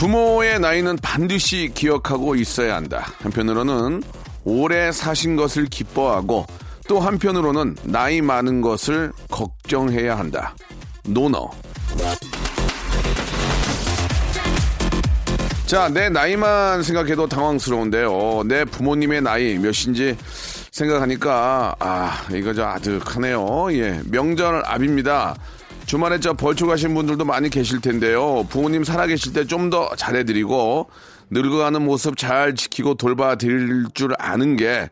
부모의 나이는 반드시 기억하고 있어야 한다 한편으로는 오래 사신 것을 기뻐하고 또 한편으로는 나이 많은 것을 걱정해야 한다 노너 자, 내 나이만 생각해도 당황스러운데요. 내 부모님의 나이 몇인지 생각하니까, 아, 이거 저 아득하네요. 예. 명절 앞입니다. 주말에 저 벌초 가신 분들도 많이 계실 텐데요. 부모님 살아계실 때 좀 더 잘해드리고, 늙어가는 모습 잘 지키고 돌봐드릴 줄 아는 게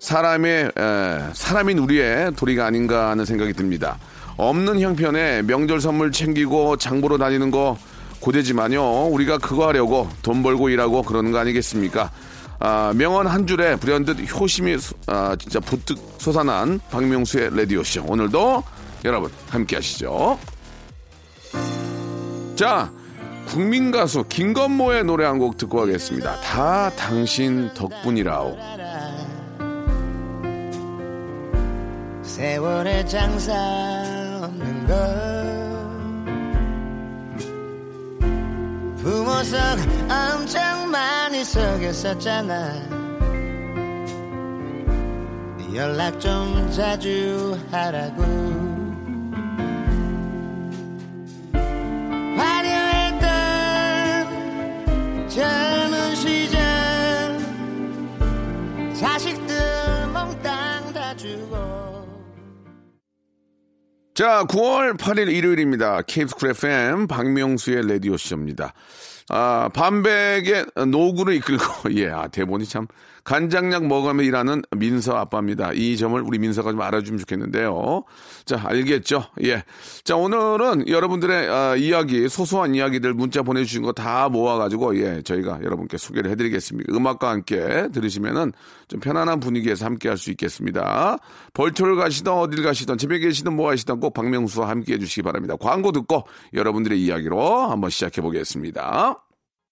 사람의, 에, 사람인 우리의 도리가 아닌가 하는 생각이 듭니다. 없는 형편에 명절 선물 챙기고 장보러 다니는 거 고되지만요. 우리가 그거 하려고 돈 벌고 일하고 그러는 거 아니겠습니까? 아, 명언 한 줄에 불현듯 효심이 소- 아, 진짜 부뜩 솟아난 박명수의 라디오쇼. 오늘도 여러분 함께 하시죠. 자, 국민 가수 김건모의 노래 한 곡 듣고 가겠습니다. 다 당신 덕분이라오. 세월의 장사 없는 것 부모석 엄청 많이 속였었잖아 연락 좀 자주 하라고 젊은 시절 자식들 몽땅 다 주고 자, 9월 8일 일요일입니다. KBS Cool FM 박명수의 라디오 쇼입니다. 아, 반백의 노구를 이끌고, 예, 아, 대본이 참, 간장약 먹으며 일하는 민서 아빠입니다. 이 점을 우리 민서가 좀 알아주면 좋겠는데요. 자, 알겠죠? 예. 자, 오늘은 여러분들의 아, 이야기, 소소한 이야기들 문자 보내주신 거 다 모아가지고, 예, 저희가 여러분께 소개를 해드리겠습니다. 음악과 함께 들으시면은 좀 편안한 분위기에서 함께 할 수 있겠습니다. 벌초를 가시던 어딜 가시던 집에 계시든 뭐 하시든 꼭 박명수와 함께 해주시기 바랍니다. 광고 듣고 여러분들의 이야기로 한번 시작해 보겠습니다.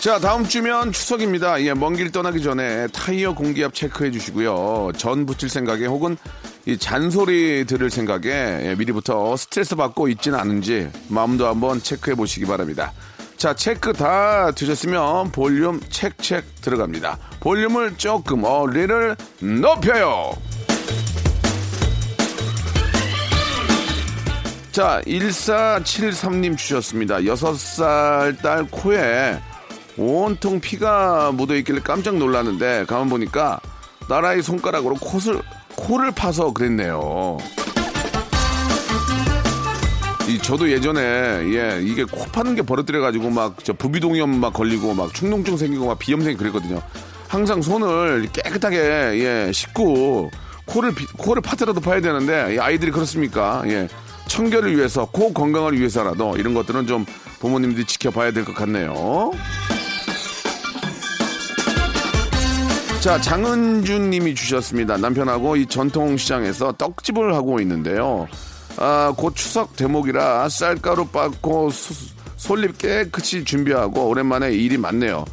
자, 다음 주면 추석입니다. 예, 먼 길 떠나기 전에 타이어 공기압 체크해 주시고요. 전 붙일 생각에 혹은 이 잔소리 들을 생각에 예, 미리부터 스트레스 받고 있지는 않은지 마음도 한번 체크해 보시기 바랍니다. 자, 체크 다 되셨으면 볼륨 책책 들어갑니다. 볼륨을 조금 어리를 높여요. 자, 1473님 주셨습니다. 6살 딸 코에 온통 피가 묻어 있길래 깜짝 놀랐는데 가만 보니까 딸아이 손가락으로 코를 코를 파서 그랬네요. 이 저도 예전에 예 이게 코 파는 게 버릇들여 가지고 막 저 부비동염 막 걸리고 막 충농증 생기고 막 비염 생기고 그랬거든요. 항상 손을 깨끗하게 예 씻고 코를 비- 코를 파더라도 파야 되는데 이 아이들이 그렇습니까? 예 청결을 위해서 코 건강을 위해서라도 이런 것들은 좀 부모님들이 지켜봐야 될 것 같네요. 자, 장은준 님이 주셨습니다. 남편하고 이 전통시장에서 떡집을 하고 있는데요. 아, 곧 추석 대목이라 쌀가루 빻고 소- 솔잎 깨끗이 준비하고 오랜만에 일이 많네요.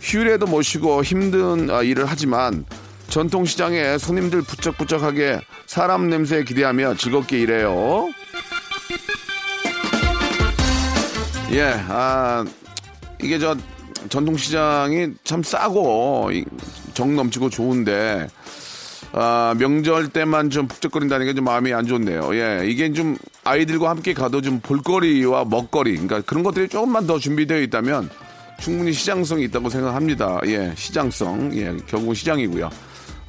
휴일에도 모시고 힘든 아, 일을 하지만 전통시장에 손님들 부쩍부쩍하게 사람 냄새에 기대하며 즐겁게 일해요. 예, 아, 이게 저 전통시장이 참 싸고 이- 정 넘치고 좋은데 아, 명절 때만 좀 북적거린다는 게 좀 마음이 안 좋네요. 예, 이게 좀 아이들과 함께 가도 좀 볼거리와 먹거리, 그러니까 그런 것들이 조금만 더 준비되어 있다면 충분히 시장성이 있다고 생각합니다. 예, 시장성. 예, 결국은 시장이고요.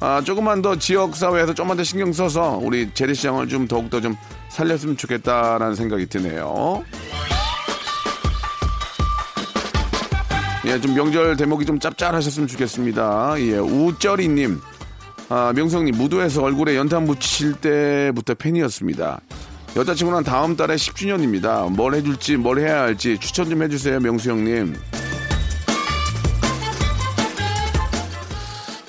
아, 조금만 더 지역 사회에서 조금만 더 신경 써서 우리 재래시장을 좀 더욱더 좀 살렸으면 좋겠다라는 생각이 드네요. 예, 좀 명절 대목이 좀 짭짤하셨으면 좋겠습니다. 예, 우쩌리님. 아, 명성님, 무도에서 얼굴에 연탄 묻히실 때부터 팬이었습니다. 여자친구랑 다음 달에 10주년입니다. 뭘 해줄지, 뭘 해야 할지 추천 좀 해주세요, 명수 형님.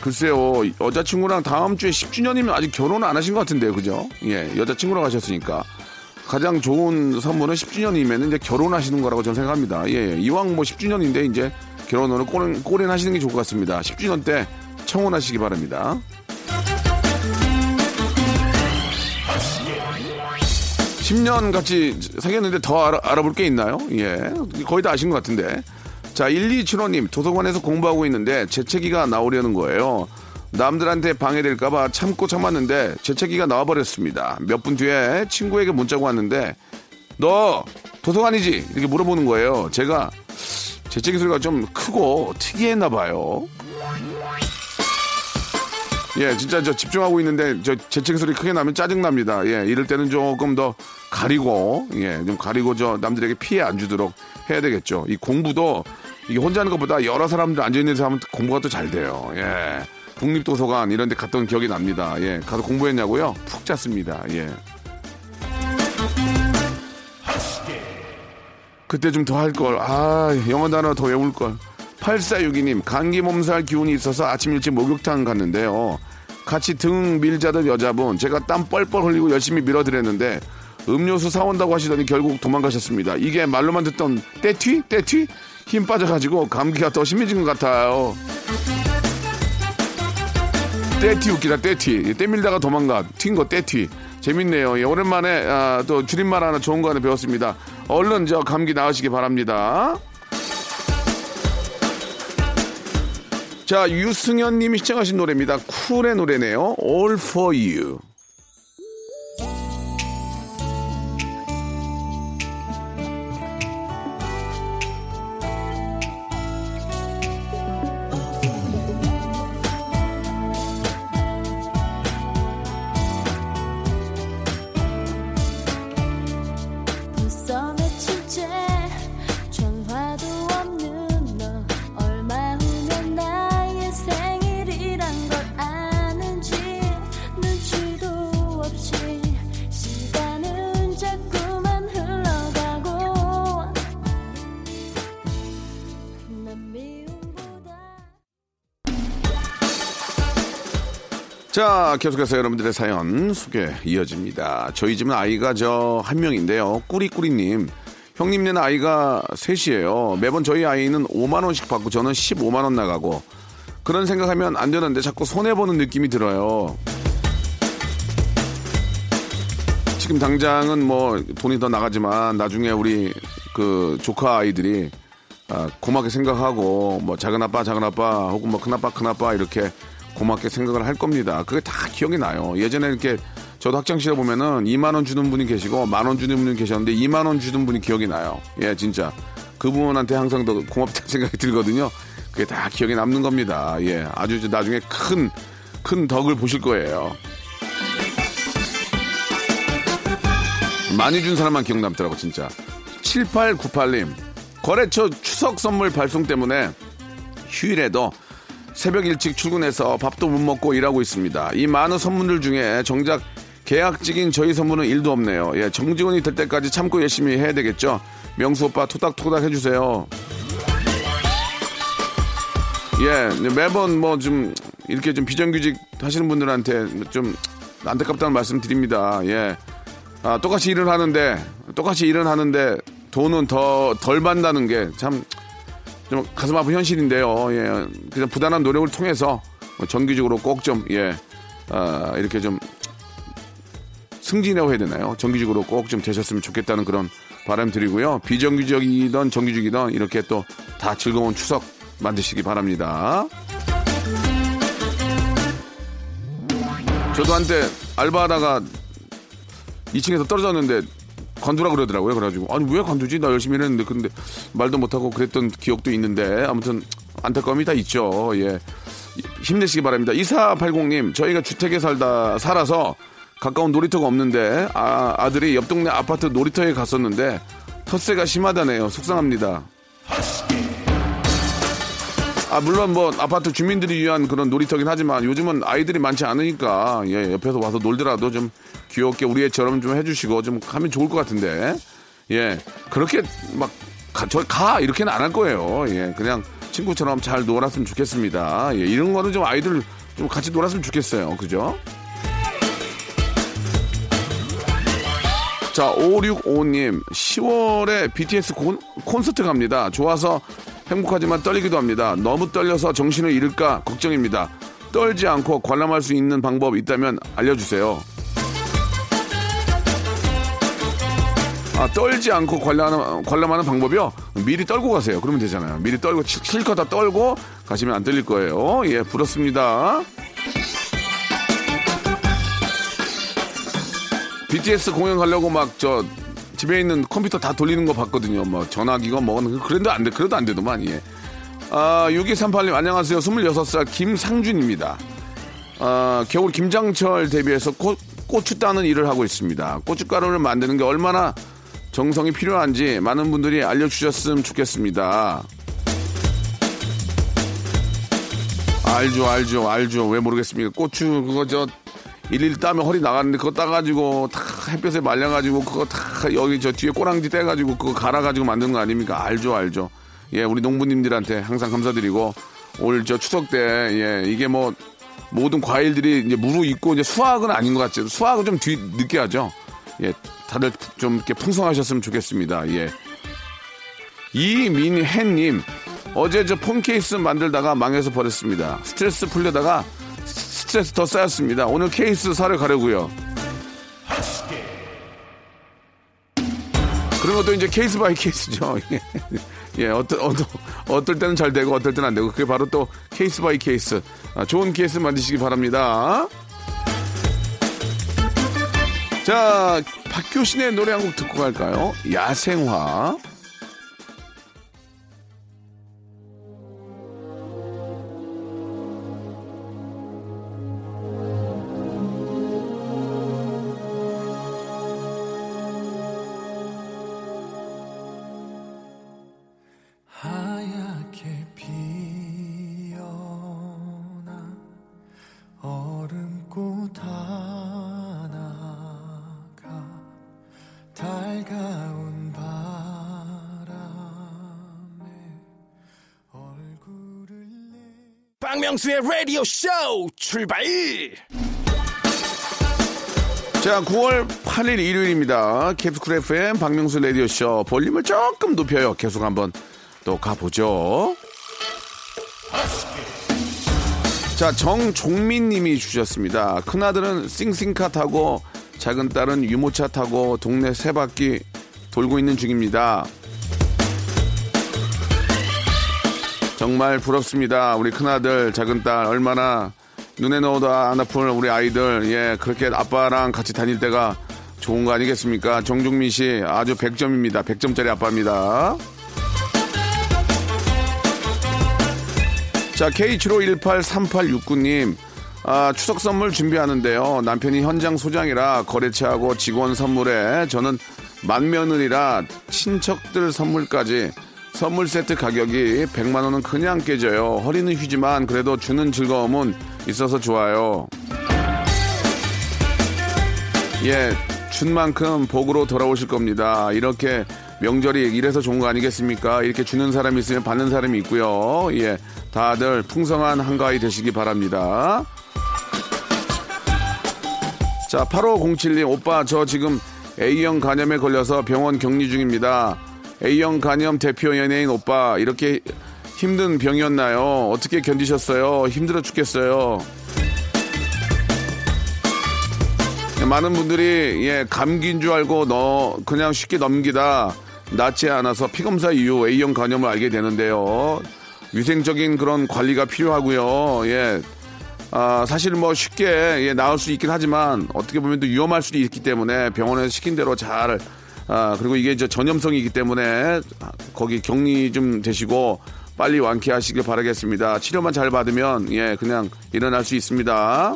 글쎄요, 여자친구랑 다음 주에 10주년이면 아직 결혼 안 하신 것 같은데요, 그죠? 예, 여자친구랑 하셨으니까. 가장 좋은 선물은 10주년이면 이제 결혼하시는 거라고 저는 생각합니다. 예, 예. 이왕 뭐 10주년인데 이제 결혼으로 꼬린, 꼬린 하시는 게 좋을 것 같습니다. 10주년 때 청혼하시기 바랍니다. 10년 같이 사귀었는데 더 알아, 알아 볼 게 있나요? 예. 거의 다 아신 것 같은데. 자, 1275님, 도서관에서 공부하고 있는데 재채기가 나오려는 거예요. 남들한테 방해될까봐 참고 참았는데 재채기가 나와버렸습니다. 몇 분 뒤에 친구에게 문자가 왔는데 너 도서관이지? 이렇게 물어보는 거예요. 제가 재채기 소리가 좀 크고 특이했나 봐요. 예, 진짜 저 집중하고 있는데 저 재채기 소리 크게 나면 짜증 납니다. 예, 이럴 때는 조금 더 가리고 예, 좀 가리고 저 남들에게 피해 안 주도록 해야 되겠죠. 이 공부도 이게 혼자 하는 것보다 여러 사람들 앉아 있는 사람은 공부가 또 잘 돼요. 예. 국립도서관 이런 데 갔던 기억이 납니다. 예. 가서 공부했냐고요? 푹 잤습니다. 예. 그때 좀 더 할 걸. 아, 영어 단어 더 외울 걸. 8462님, 감기 몸살 기운이 있어서 아침 일찍 목욕탕 갔는데요. 같이 등 밀자던 여자분, 제가 땀 뻘뻘 흘리고 열심히 밀어드렸는데, 음료수 사온다고 하시더니 결국 도망가셨습니다. 이게 말로만 듣던 떼튀? 떼튀? 힘 빠져가지고 감기가 더 심해진 것 같아요. 떼튀 웃기다, 떼튀. 떼밀다가 도망가. 튄 거 떼튀. 재밌네요. 예, 오랜만에 아, 또 줄임말 하나 좋은 거 하나 배웠습니다. 얼른 저 감기 나으시기 바랍니다. 자, 유승현 님이 시청하신 노래입니다. 쿨의 노래네요. All for you. 자, 계속해서 여러분들의 사연 소개 이어집니다. 저희 집은 아이가 저 한 명인데요. 꾸리꾸리님. 형님네는 아이가 셋이에요. 매번 저희 아이는 5만원씩 받고 저는 15만원 나가고 그런 생각하면 안 되는데 자꾸 손해보는 느낌이 들어요. 지금 당장은 뭐 돈이 더 나가지만 나중에 우리 그 조카 아이들이 아, 고맙게 생각하고 뭐 작은 아빠 작은 아빠 혹은 뭐 큰 아빠 큰 아빠 이렇게 고맙게 생각을 할 겁니다. 그게 다 기억이 나요. 예전에 이렇게 저도 학창 시절 보면은 2만 원 주는 분이 계시고 만원 주는 분이 계셨는데 2만 원 주는 분이 기억이 나요. 예, 진짜 그분한테 항상 더 고맙다는 생각이 들거든요. 그게 다 기억에 남는 겁니다. 예, 아주 나중에 큰 큰 덕을 보실 거예요. 많이 준 사람만 기억 남더라고 진짜. 7898님 거래처 추석 선물 발송 때문에 휴일에도 새벽 일찍 출근해서 밥도 못 먹고 일하고 있습니다. 이 많은 선물들 중에 정작 계약직인 저희 선물은 일도 없네요. 예, 정직원이 될 때까지 참고 열심히 해야 되겠죠. 명수 오빠 토닥토닥 해주세요. 예, 매번 뭐 좀 이렇게 좀 비정규직 하시는 분들한테 좀 안타깝다는 말씀 드립니다. 예. 아, 똑같이 일을 하는데, 똑같이 일을 하는데 돈은 더 덜 받는다는 게 참 좀 가슴 아픈 현실인데요. 예. 그냥 부단한 노력을 통해서 정기적으로 꼭 좀, 예. 아, 이렇게 좀 승진이라고 해야 되나요? 정기적으로 꼭 좀 되셨으면 좋겠다는 그런 바람 드리고요. 비정규직이든 정규직이든 이렇게 또 다 즐거운 추석 만드시기 바랍니다. 저도 한때 알바하다가 2층에서 떨어졌는데 관두라 그러더라고요. 그래가지고 아니 왜 관두지? 나 열심히 했는데 근데 말도 못하고 그랬던 기억도 있는데 아무튼 안타까움이 다 있죠. 예. 힘내시기 바랍니다. 2480님, 저희가 주택에 살다, 살아서 가까운 놀이터가 없는데, 아, 아들이 옆 동네 아파트 놀이터에 갔었는데, 텃세가 심하다네요. 속상합니다. 아, 물론 뭐, 아파트 주민들이 위한 그런 놀이터긴 하지만, 요즘은 아이들이 많지 않으니까, 예, 옆에서 와서 놀더라도 좀 귀엽게 우리 애처럼 좀 해주시고, 좀 하면 좋을 것 같은데, 예, 그렇게 막, 가, 저, 가! 이렇게는 안 할 거예요. 예, 그냥 친구처럼 잘 놀았으면 좋겠습니다. 예, 이런 거는 좀 아이들 좀 같이 놀았으면 좋겠어요. 그죠? 자, 5655님, 10월에 BTS 콘, 콘서트 갑니다. 좋아서 행복하지만 떨리기도 합니다. 너무 떨려서 정신을 잃을까 걱정입니다. 떨지 않고 관람할 수 있는 방법 있다면 알려주세요. 아, 떨지 않고 관람하는, 관람하는 방법이요? 미리 떨고 가세요. 그러면 되잖아요. 미리 떨고, 실- 실컷 다 떨고 가시면 안 떨릴 거예요. 예, 부럽습니다. BTS 공연 가려고 막 저 집에 있는 컴퓨터 다 돌리는 거 봤거든요. 뭐 전화기가 뭐는 그래도 안 돼. 그래도 안 되더만. 예. 아, 6238님 안녕하세요. 26살 김상준입니다. 아, 겨울 김장철 대비해서 고, 고추 따는 일을 하고 있습니다. 고춧가루를 만드는 게 얼마나 정성이 필요한지 많은 분들이 알려주셨으면 좋겠습니다. 알죠, 알죠, 알죠. 왜 모르겠습니까? 고추 그거 저 일일 따면 허리 나가는데 그거 따가지고 다 햇볕에 말려가지고 그거 다 여기 저 뒤에 꼬랑지 떼가지고 그거 갈아가지고 만드는 거 아닙니까? 알죠, 알죠. 예, 우리 농부님들한테 항상 감사드리고 올 저 추석 때 예, 이게 뭐 모든 과일들이 이제 무르익고 이제 수확은 아닌 것 같죠. 수확은 좀 뒤 늦게 하죠. 예, 다들 좀 이렇게 풍성하셨으면 좋겠습니다. 예. 이민혜님 어제 저 폰 케이스 만들다가 망해서 버렸습니다. 스트레스 풀려다가 스트레스 더 쌓였습니다. 오늘 케이스 사러 가려고요. 그런 것도 이제 case by case죠. 예, 예 어떨, 어떨, 어떨 때는 잘 되고 어떨 때는 안 되고 그게 바로 또 case by case. 아, 좋은 케이스 만드시기 바랍니다. 자, 박효신의 노래 한 곡 듣고 갈까요? 야생화. 박명수의 라디오 쇼 출발 자, 9월 8일 일요일입니다. 캡스쿨 FM 박명수 라디오 쇼. 볼륨을 조금 높여요. 계속 한번 또 가보죠. 자, 정종민 님이 주셨습니다. 큰아들은 싱싱카 타고 작은 딸은 유모차 타고 동네 세 바퀴 돌고 있는 중입니다. 정말 부럽습니다. 우리 큰아들, 작은딸, 얼마나 눈에 넣어도 안 아픈 우리 아이들, 예, 그렇게 아빠랑 같이 다닐 때가 좋은 거 아니겠습니까? 정중민 씨, 아주 100점입니다. 100점짜리 아빠입니다. 자, K75183869님. 아, 추석 선물 준비하는데요. 남편이 현장 소장이라 거래처하고 직원 선물에 저는 만며느리라 친척들 선물까지 선물 세트 가격이 100만 원은 그냥 깨져요. 허리는 휘지만 그래도 주는 즐거움은 있어서 좋아요. 예, 준 만큼 복으로 돌아오실 겁니다. 이렇게 명절이 이래서 좋은 거 아니겠습니까? 이렇게 주는 사람이 있으면 받는 사람이 있고요. 예, 다들 풍성한 한가위 되시기 바랍니다. 자, 8507님, 오빠, 저 지금 A형 간염에 걸려서 병원 격리 중입니다. A형 간염 대표 연예인 오빠, 이렇게 힘든 병이었나요? 어떻게 견디셨어요? 힘들어 죽겠어요. 많은 분들이 예 감기인 줄 알고 너 그냥 쉽게 넘기다 낫지 않아서 피검사 이후 A형 간염을 알게 되는데요. 위생적인 그런 관리가 필요하고요. 예. 아, 사실 뭐 쉽게 예, 나을 수 있긴 하지만 어떻게 보면 또 위험할 수도 있기 때문에 병원에서 시킨 대로 잘 아, 그리고 이게 이제 전염성이기 때문에 거기 격리 좀 되시고 빨리 완쾌하시길 바라겠습니다. 치료만 잘 받으면 예, 그냥 일어날 수 있습니다.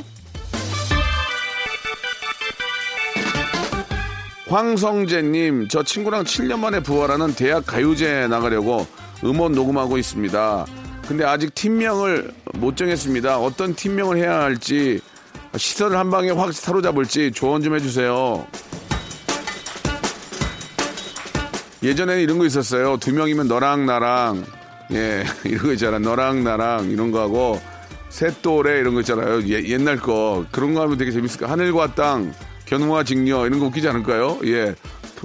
황성재님, 저 친구랑 7년 만에 부활하는 대학 가요제 나가려고 음원 녹음하고 있습니다. 근데 아직 팀명을 못 정했습니다. 어떤 팀명을 해야 할지, 시선을 한 방에 확 사로잡을지 조언 좀 해주세요. 예전에는 이런 거 있었어요. 두 명이면 너랑 나랑, 예, 이런 거 있잖아. 너랑 나랑, 이런 거 하고, 셋도래, 이런 거 있잖아요. 예, 옛날 거. 그런 거 하면 되게 재밌을 까 하늘과 땅, 견우와 직녀, 이런 거 웃기지 않을까요? 예.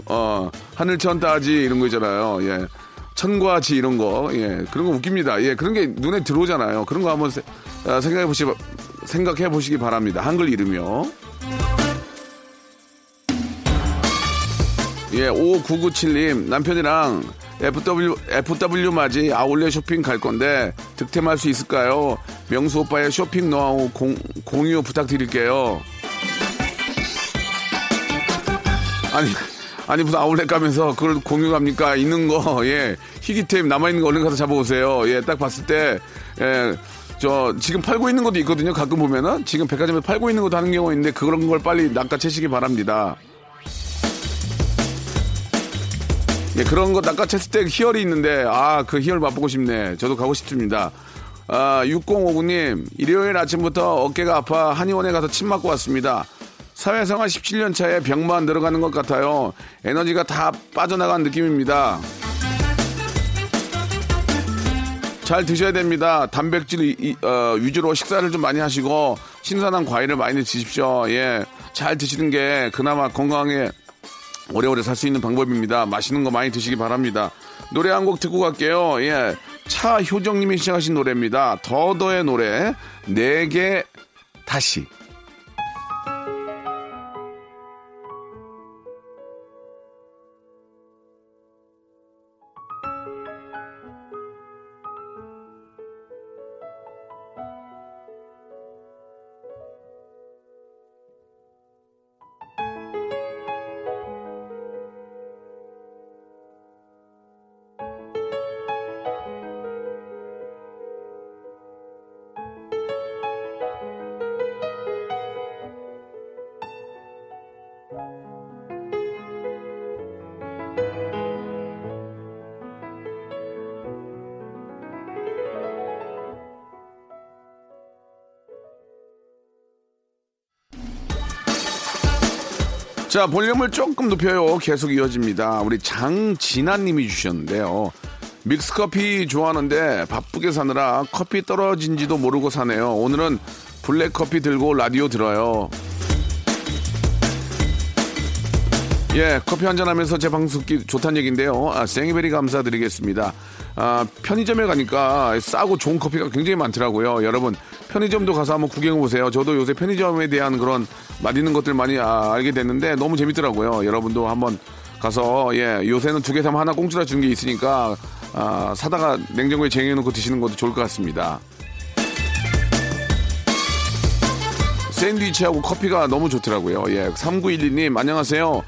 어, 하늘천 따지, 이런 거 있잖아요. 예. 천과 지, 이런 거. 예. 그런 거 웃깁니다. 예. 그런 게 눈에 들어오잖아요. 그런 거 한번 세- 아, 생각해 보시, 생각해 보시기 바랍니다. 한글 이름이요. 예, 5997님, 남편이랑 FW, FW 맞이 아울렛 쇼핑 갈 건데, 득템할 수 있을까요? 명수 오빠의 쇼핑 노하우 공, 공유 부탁드릴게요. 아니, 아니, 무슨 아울렛 가면서 그걸 공유합니까? 있는 거, 예. 희귀템 남아있는 거 얼른 가서 잡아오세요. 예, 딱 봤을 때, 예. 저, 지금 팔고 있는 것도 있거든요. 가끔 보면은. 지금 백화점에 팔고 있는 것도 하는 경우가 있는데, 그런 걸 빨리 낚아채시기 바랍니다. 예, 그런 거 낚아챘을 때 희열이 있는데, 아, 그 희열 맛보고 싶네. 저도 가고 싶습니다. 아, 6059님, 일요일 아침부터 어깨가 아파 한의원에 가서 침 맞고 왔습니다. 사회생활 17년 차에 병만 들어가는 것 같아요. 에너지가 다 빠져나간 느낌입니다. 잘 드셔야 됩니다. 단백질 어, 위주로 식사를 좀 많이 하시고 신선한 과일을 많이 드십시오. 예, 잘 드시는 게 그나마 건강에 오래오래 살 수 있는 방법입니다. 맛있는 거 많이 드시기 바랍니다. 노래 한 곡 듣고 갈게요. 예. 차효정님이 시작하신 노래입니다. 더더의 노래, 내게 다시. 자, 볼륨을 조금 높여요. 계속 이어집니다. 우리 장진아님이 주셨는데요. 믹스커피 좋아하는데 바쁘게 사느라 커피 떨어진지도 모르고 사네요. 오늘은 블랙커피 들고 라디오 들어요. 예, 커피 한잔 하면서 제 방송 듣기 좋다는 얘기인데요. 아, 생이베리 감사드리겠습니다. 아, 편의점에 가니까 싸고 좋은 커피가 굉장히 많더라고요. 여러분, 편의점도 가서 한번 구경해 보세요. 저도 요새 편의점에 대한 그런 맛있는 것들 많이 아, 알게 됐는데 너무 재밌더라고요. 여러분도 한번 가서, 예, 요새는 두 개 사면 하나 공짜로 주는 게 있으니까, 아, 사다가 냉장고에 쟁여놓고 드시는 것도 좋을 것 같습니다. 샌드위치하고 커피가 너무 좋더라고요. 예, 3912님, 안녕하세요.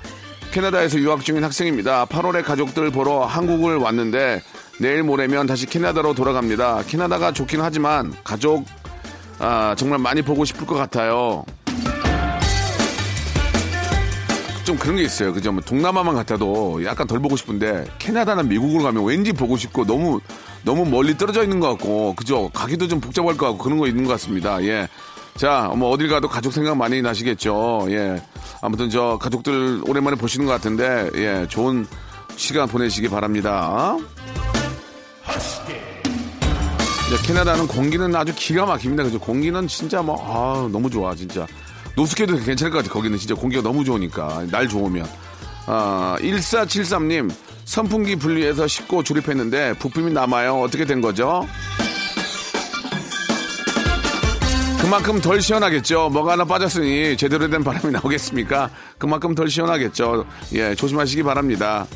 캐나다에서 유학 중인 학생입니다. 8월에 가족들 보러 한국을 왔는데 내일 모레면 다시 캐나다로 돌아갑니다. 캐나다가 좋긴 하지만 가족 아, 정말 많이 보고 싶을 것 같아요. 좀 그런 게 있어요. 그죠? 뭐 동남아만 같아도 약간 덜 보고 싶은데 캐나다나 미국으로 가면 왠지 보고 싶고 너무 너무 멀리 떨어져 있는 것 같고 그죠? 가기도 좀 복잡할 것 같고 그런 거 있는 것 같습니다. 예. 자, 뭐 어딜 가도 가족 생각 많이 나시겠죠. 예. 아무튼 저 가족들 오랜만에 보시는 것 같은데 예, 좋은 시간 보내시기 바랍니다. 이제 캐나다는 공기는 아주 기가 막힙니다. 그죠? 공기는 진짜 뭐, 아 너무 좋아, 진짜. 노숙해도 괜찮을 것 같아, 거기는 진짜 공기가 너무 좋으니까. 날 좋으면. 아, 1473님, 선풍기 분리해서 씻고 조립했는데 부품이 남아요. 어떻게 된 거죠? 그만큼 덜 시원하겠죠. 뭐가 하나 빠졌으니 제대로 된 바람이 나오겠습니까? 그만큼 덜 시원하겠죠. 예, 조심하시기 바랍니다.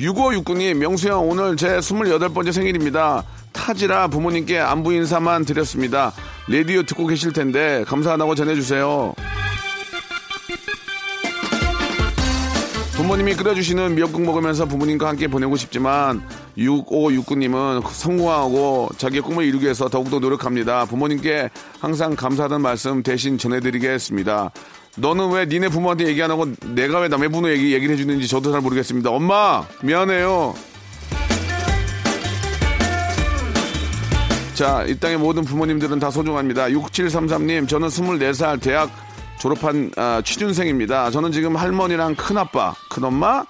6569님, 명수형 오늘 제 28번째 생일입니다. 다 타지라 부모님께 안부 인사만 드렸습니다. 라디오 듣고 계실 텐데 감사하다고 전해주세요. 부모님이 끓여주시는 미역국 먹으면서 부모님과 함께 보내고 싶지만 6569님은 성공하고 자기의 꿈을 이루기 위해서 더욱더 노력합니다. 부모님께 항상 감사하다는 말씀 대신 전해드리겠습니다. 너는 왜 니네 부모한테 얘기 안 하고 내가 왜 남의 부모 얘기, 얘기를 해주는지 저도 잘 모르겠습니다. 엄마 미안해요. 자, 이 땅의 모든 부모님들은 다 소중합니다. 6733님, 저는 24살 대학 졸업한 아, 취준생입니다. 저는 지금 할머니랑 큰아빠, 큰엄마,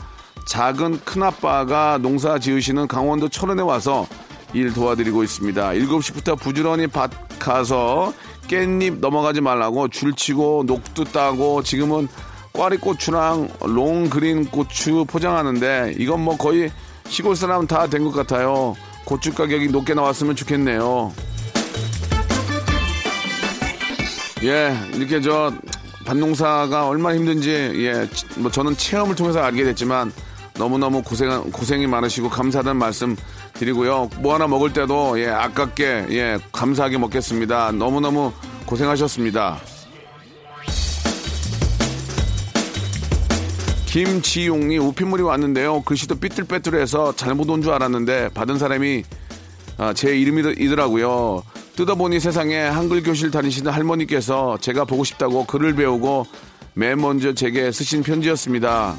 작은 큰아빠가 농사 지으시는 강원도 철원에 와서 일 도와드리고 있습니다. 7시부터 부지런히 밭 가서 깻잎 넘어가지 말라고 줄치고 녹두 따고 지금은 꽈리고추랑 롱그린 고추 포장하는데 이건 뭐 거의 시골 사람 다 된 것 같아요. 고추 가격이 높게 나왔으면 좋겠네요. 예, 이렇게 저 밭농사가 얼마나 힘든지 예, 뭐 저는 체험을 통해서 알게 됐지만 너무너무 고생 고생이 많으시고 감사하다는 말씀 드리고요. 뭐 하나 먹을 때도 예, 아깝게 예, 감사하게 먹겠습니다. 너무너무 고생하셨습니다. 김지용이 우편물이 왔는데요. 글씨도 삐뚤빼뚤해서 잘못 온 줄 알았는데 받은 사람이 아, 제 이름이더라고요. 뜯어보니 세상에 한글 교실 다니시는 할머니께서 제가 보고 싶다고 글을 배우고 맨 먼저 제게 쓰신 편지였습니다.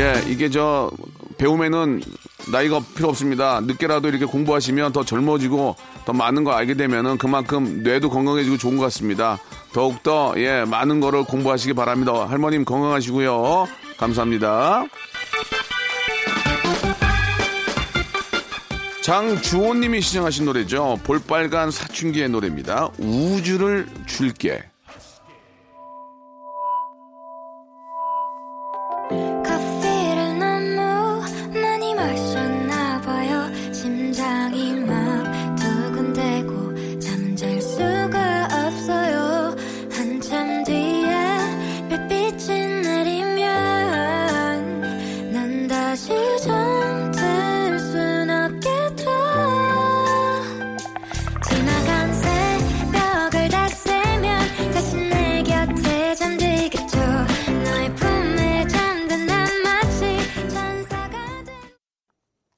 예, 이게 저 배움에는 나이가 필요 없습니다. 늦게라도 이렇게 공부하시면 더 젊어지고 더 많은 거 알게 되면은 그만큼 뇌도 건강해지고 좋은 것 같습니다. 더욱더 예, 많은 거를 공부하시기 바랍니다. 할머님 건강하시고요. 감사합니다. 장주호님이 시청하신 노래죠. 볼빨간 사춘기의 노래입니다. 우주를 줄게.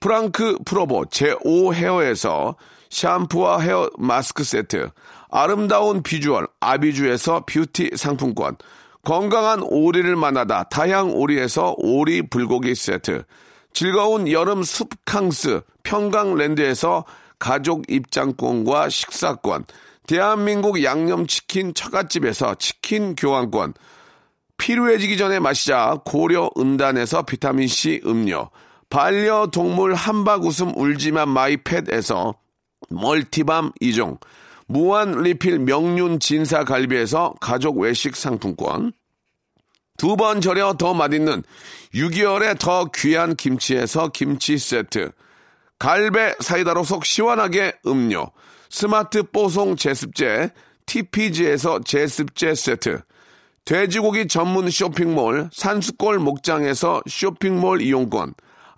프랑크 프로보 제5 헤어에서 샴푸와 헤어 마스크 세트, 아름다운 비주얼 아비주에서 뷰티 상품권, 건강한 오리를 만나다 다향 오리에서 오리 불고기 세트, 즐거운 여름 숲캉스 평강랜드에서 가족 입장권과 식사권, 대한민국 양념치킨 처갓집에서 치킨 교환권, 필요해지기 전에 마시자 고려 은단에서 비타민C 음료, 반려동물 한박 웃음 울지만 마이팻에서 멀티밤 2종, 무한 리필 명륜 진사 갈비에서 가족 외식 상품권, 두 번 절여 더 맛있는 6개월에 더 귀한 김치에서 김치 세트, 갈배 사이다로 속 시원하게 음료, 스마트 뽀송 제습제, TPG에서 제습제 세트, 돼지고기 전문 쇼핑몰 산수골 목장에서 쇼핑몰 이용권,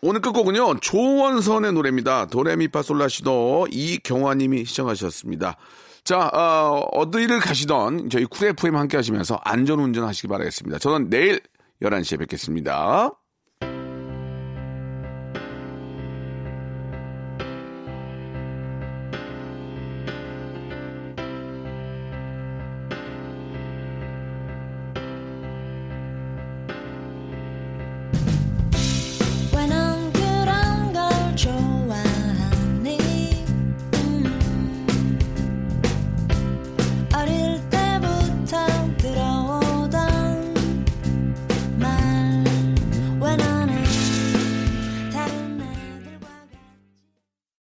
오늘 끝곡은요, 조원선의 노래입니다. 도레미파솔라시도 이경화님이 시청하셨습니다. 자, 어, 어디를 가시던 저희 쿨 FM 함께 하시면서 안전 운전 하시기 바라겠습니다. 저는 내일 11시에 뵙겠습니다.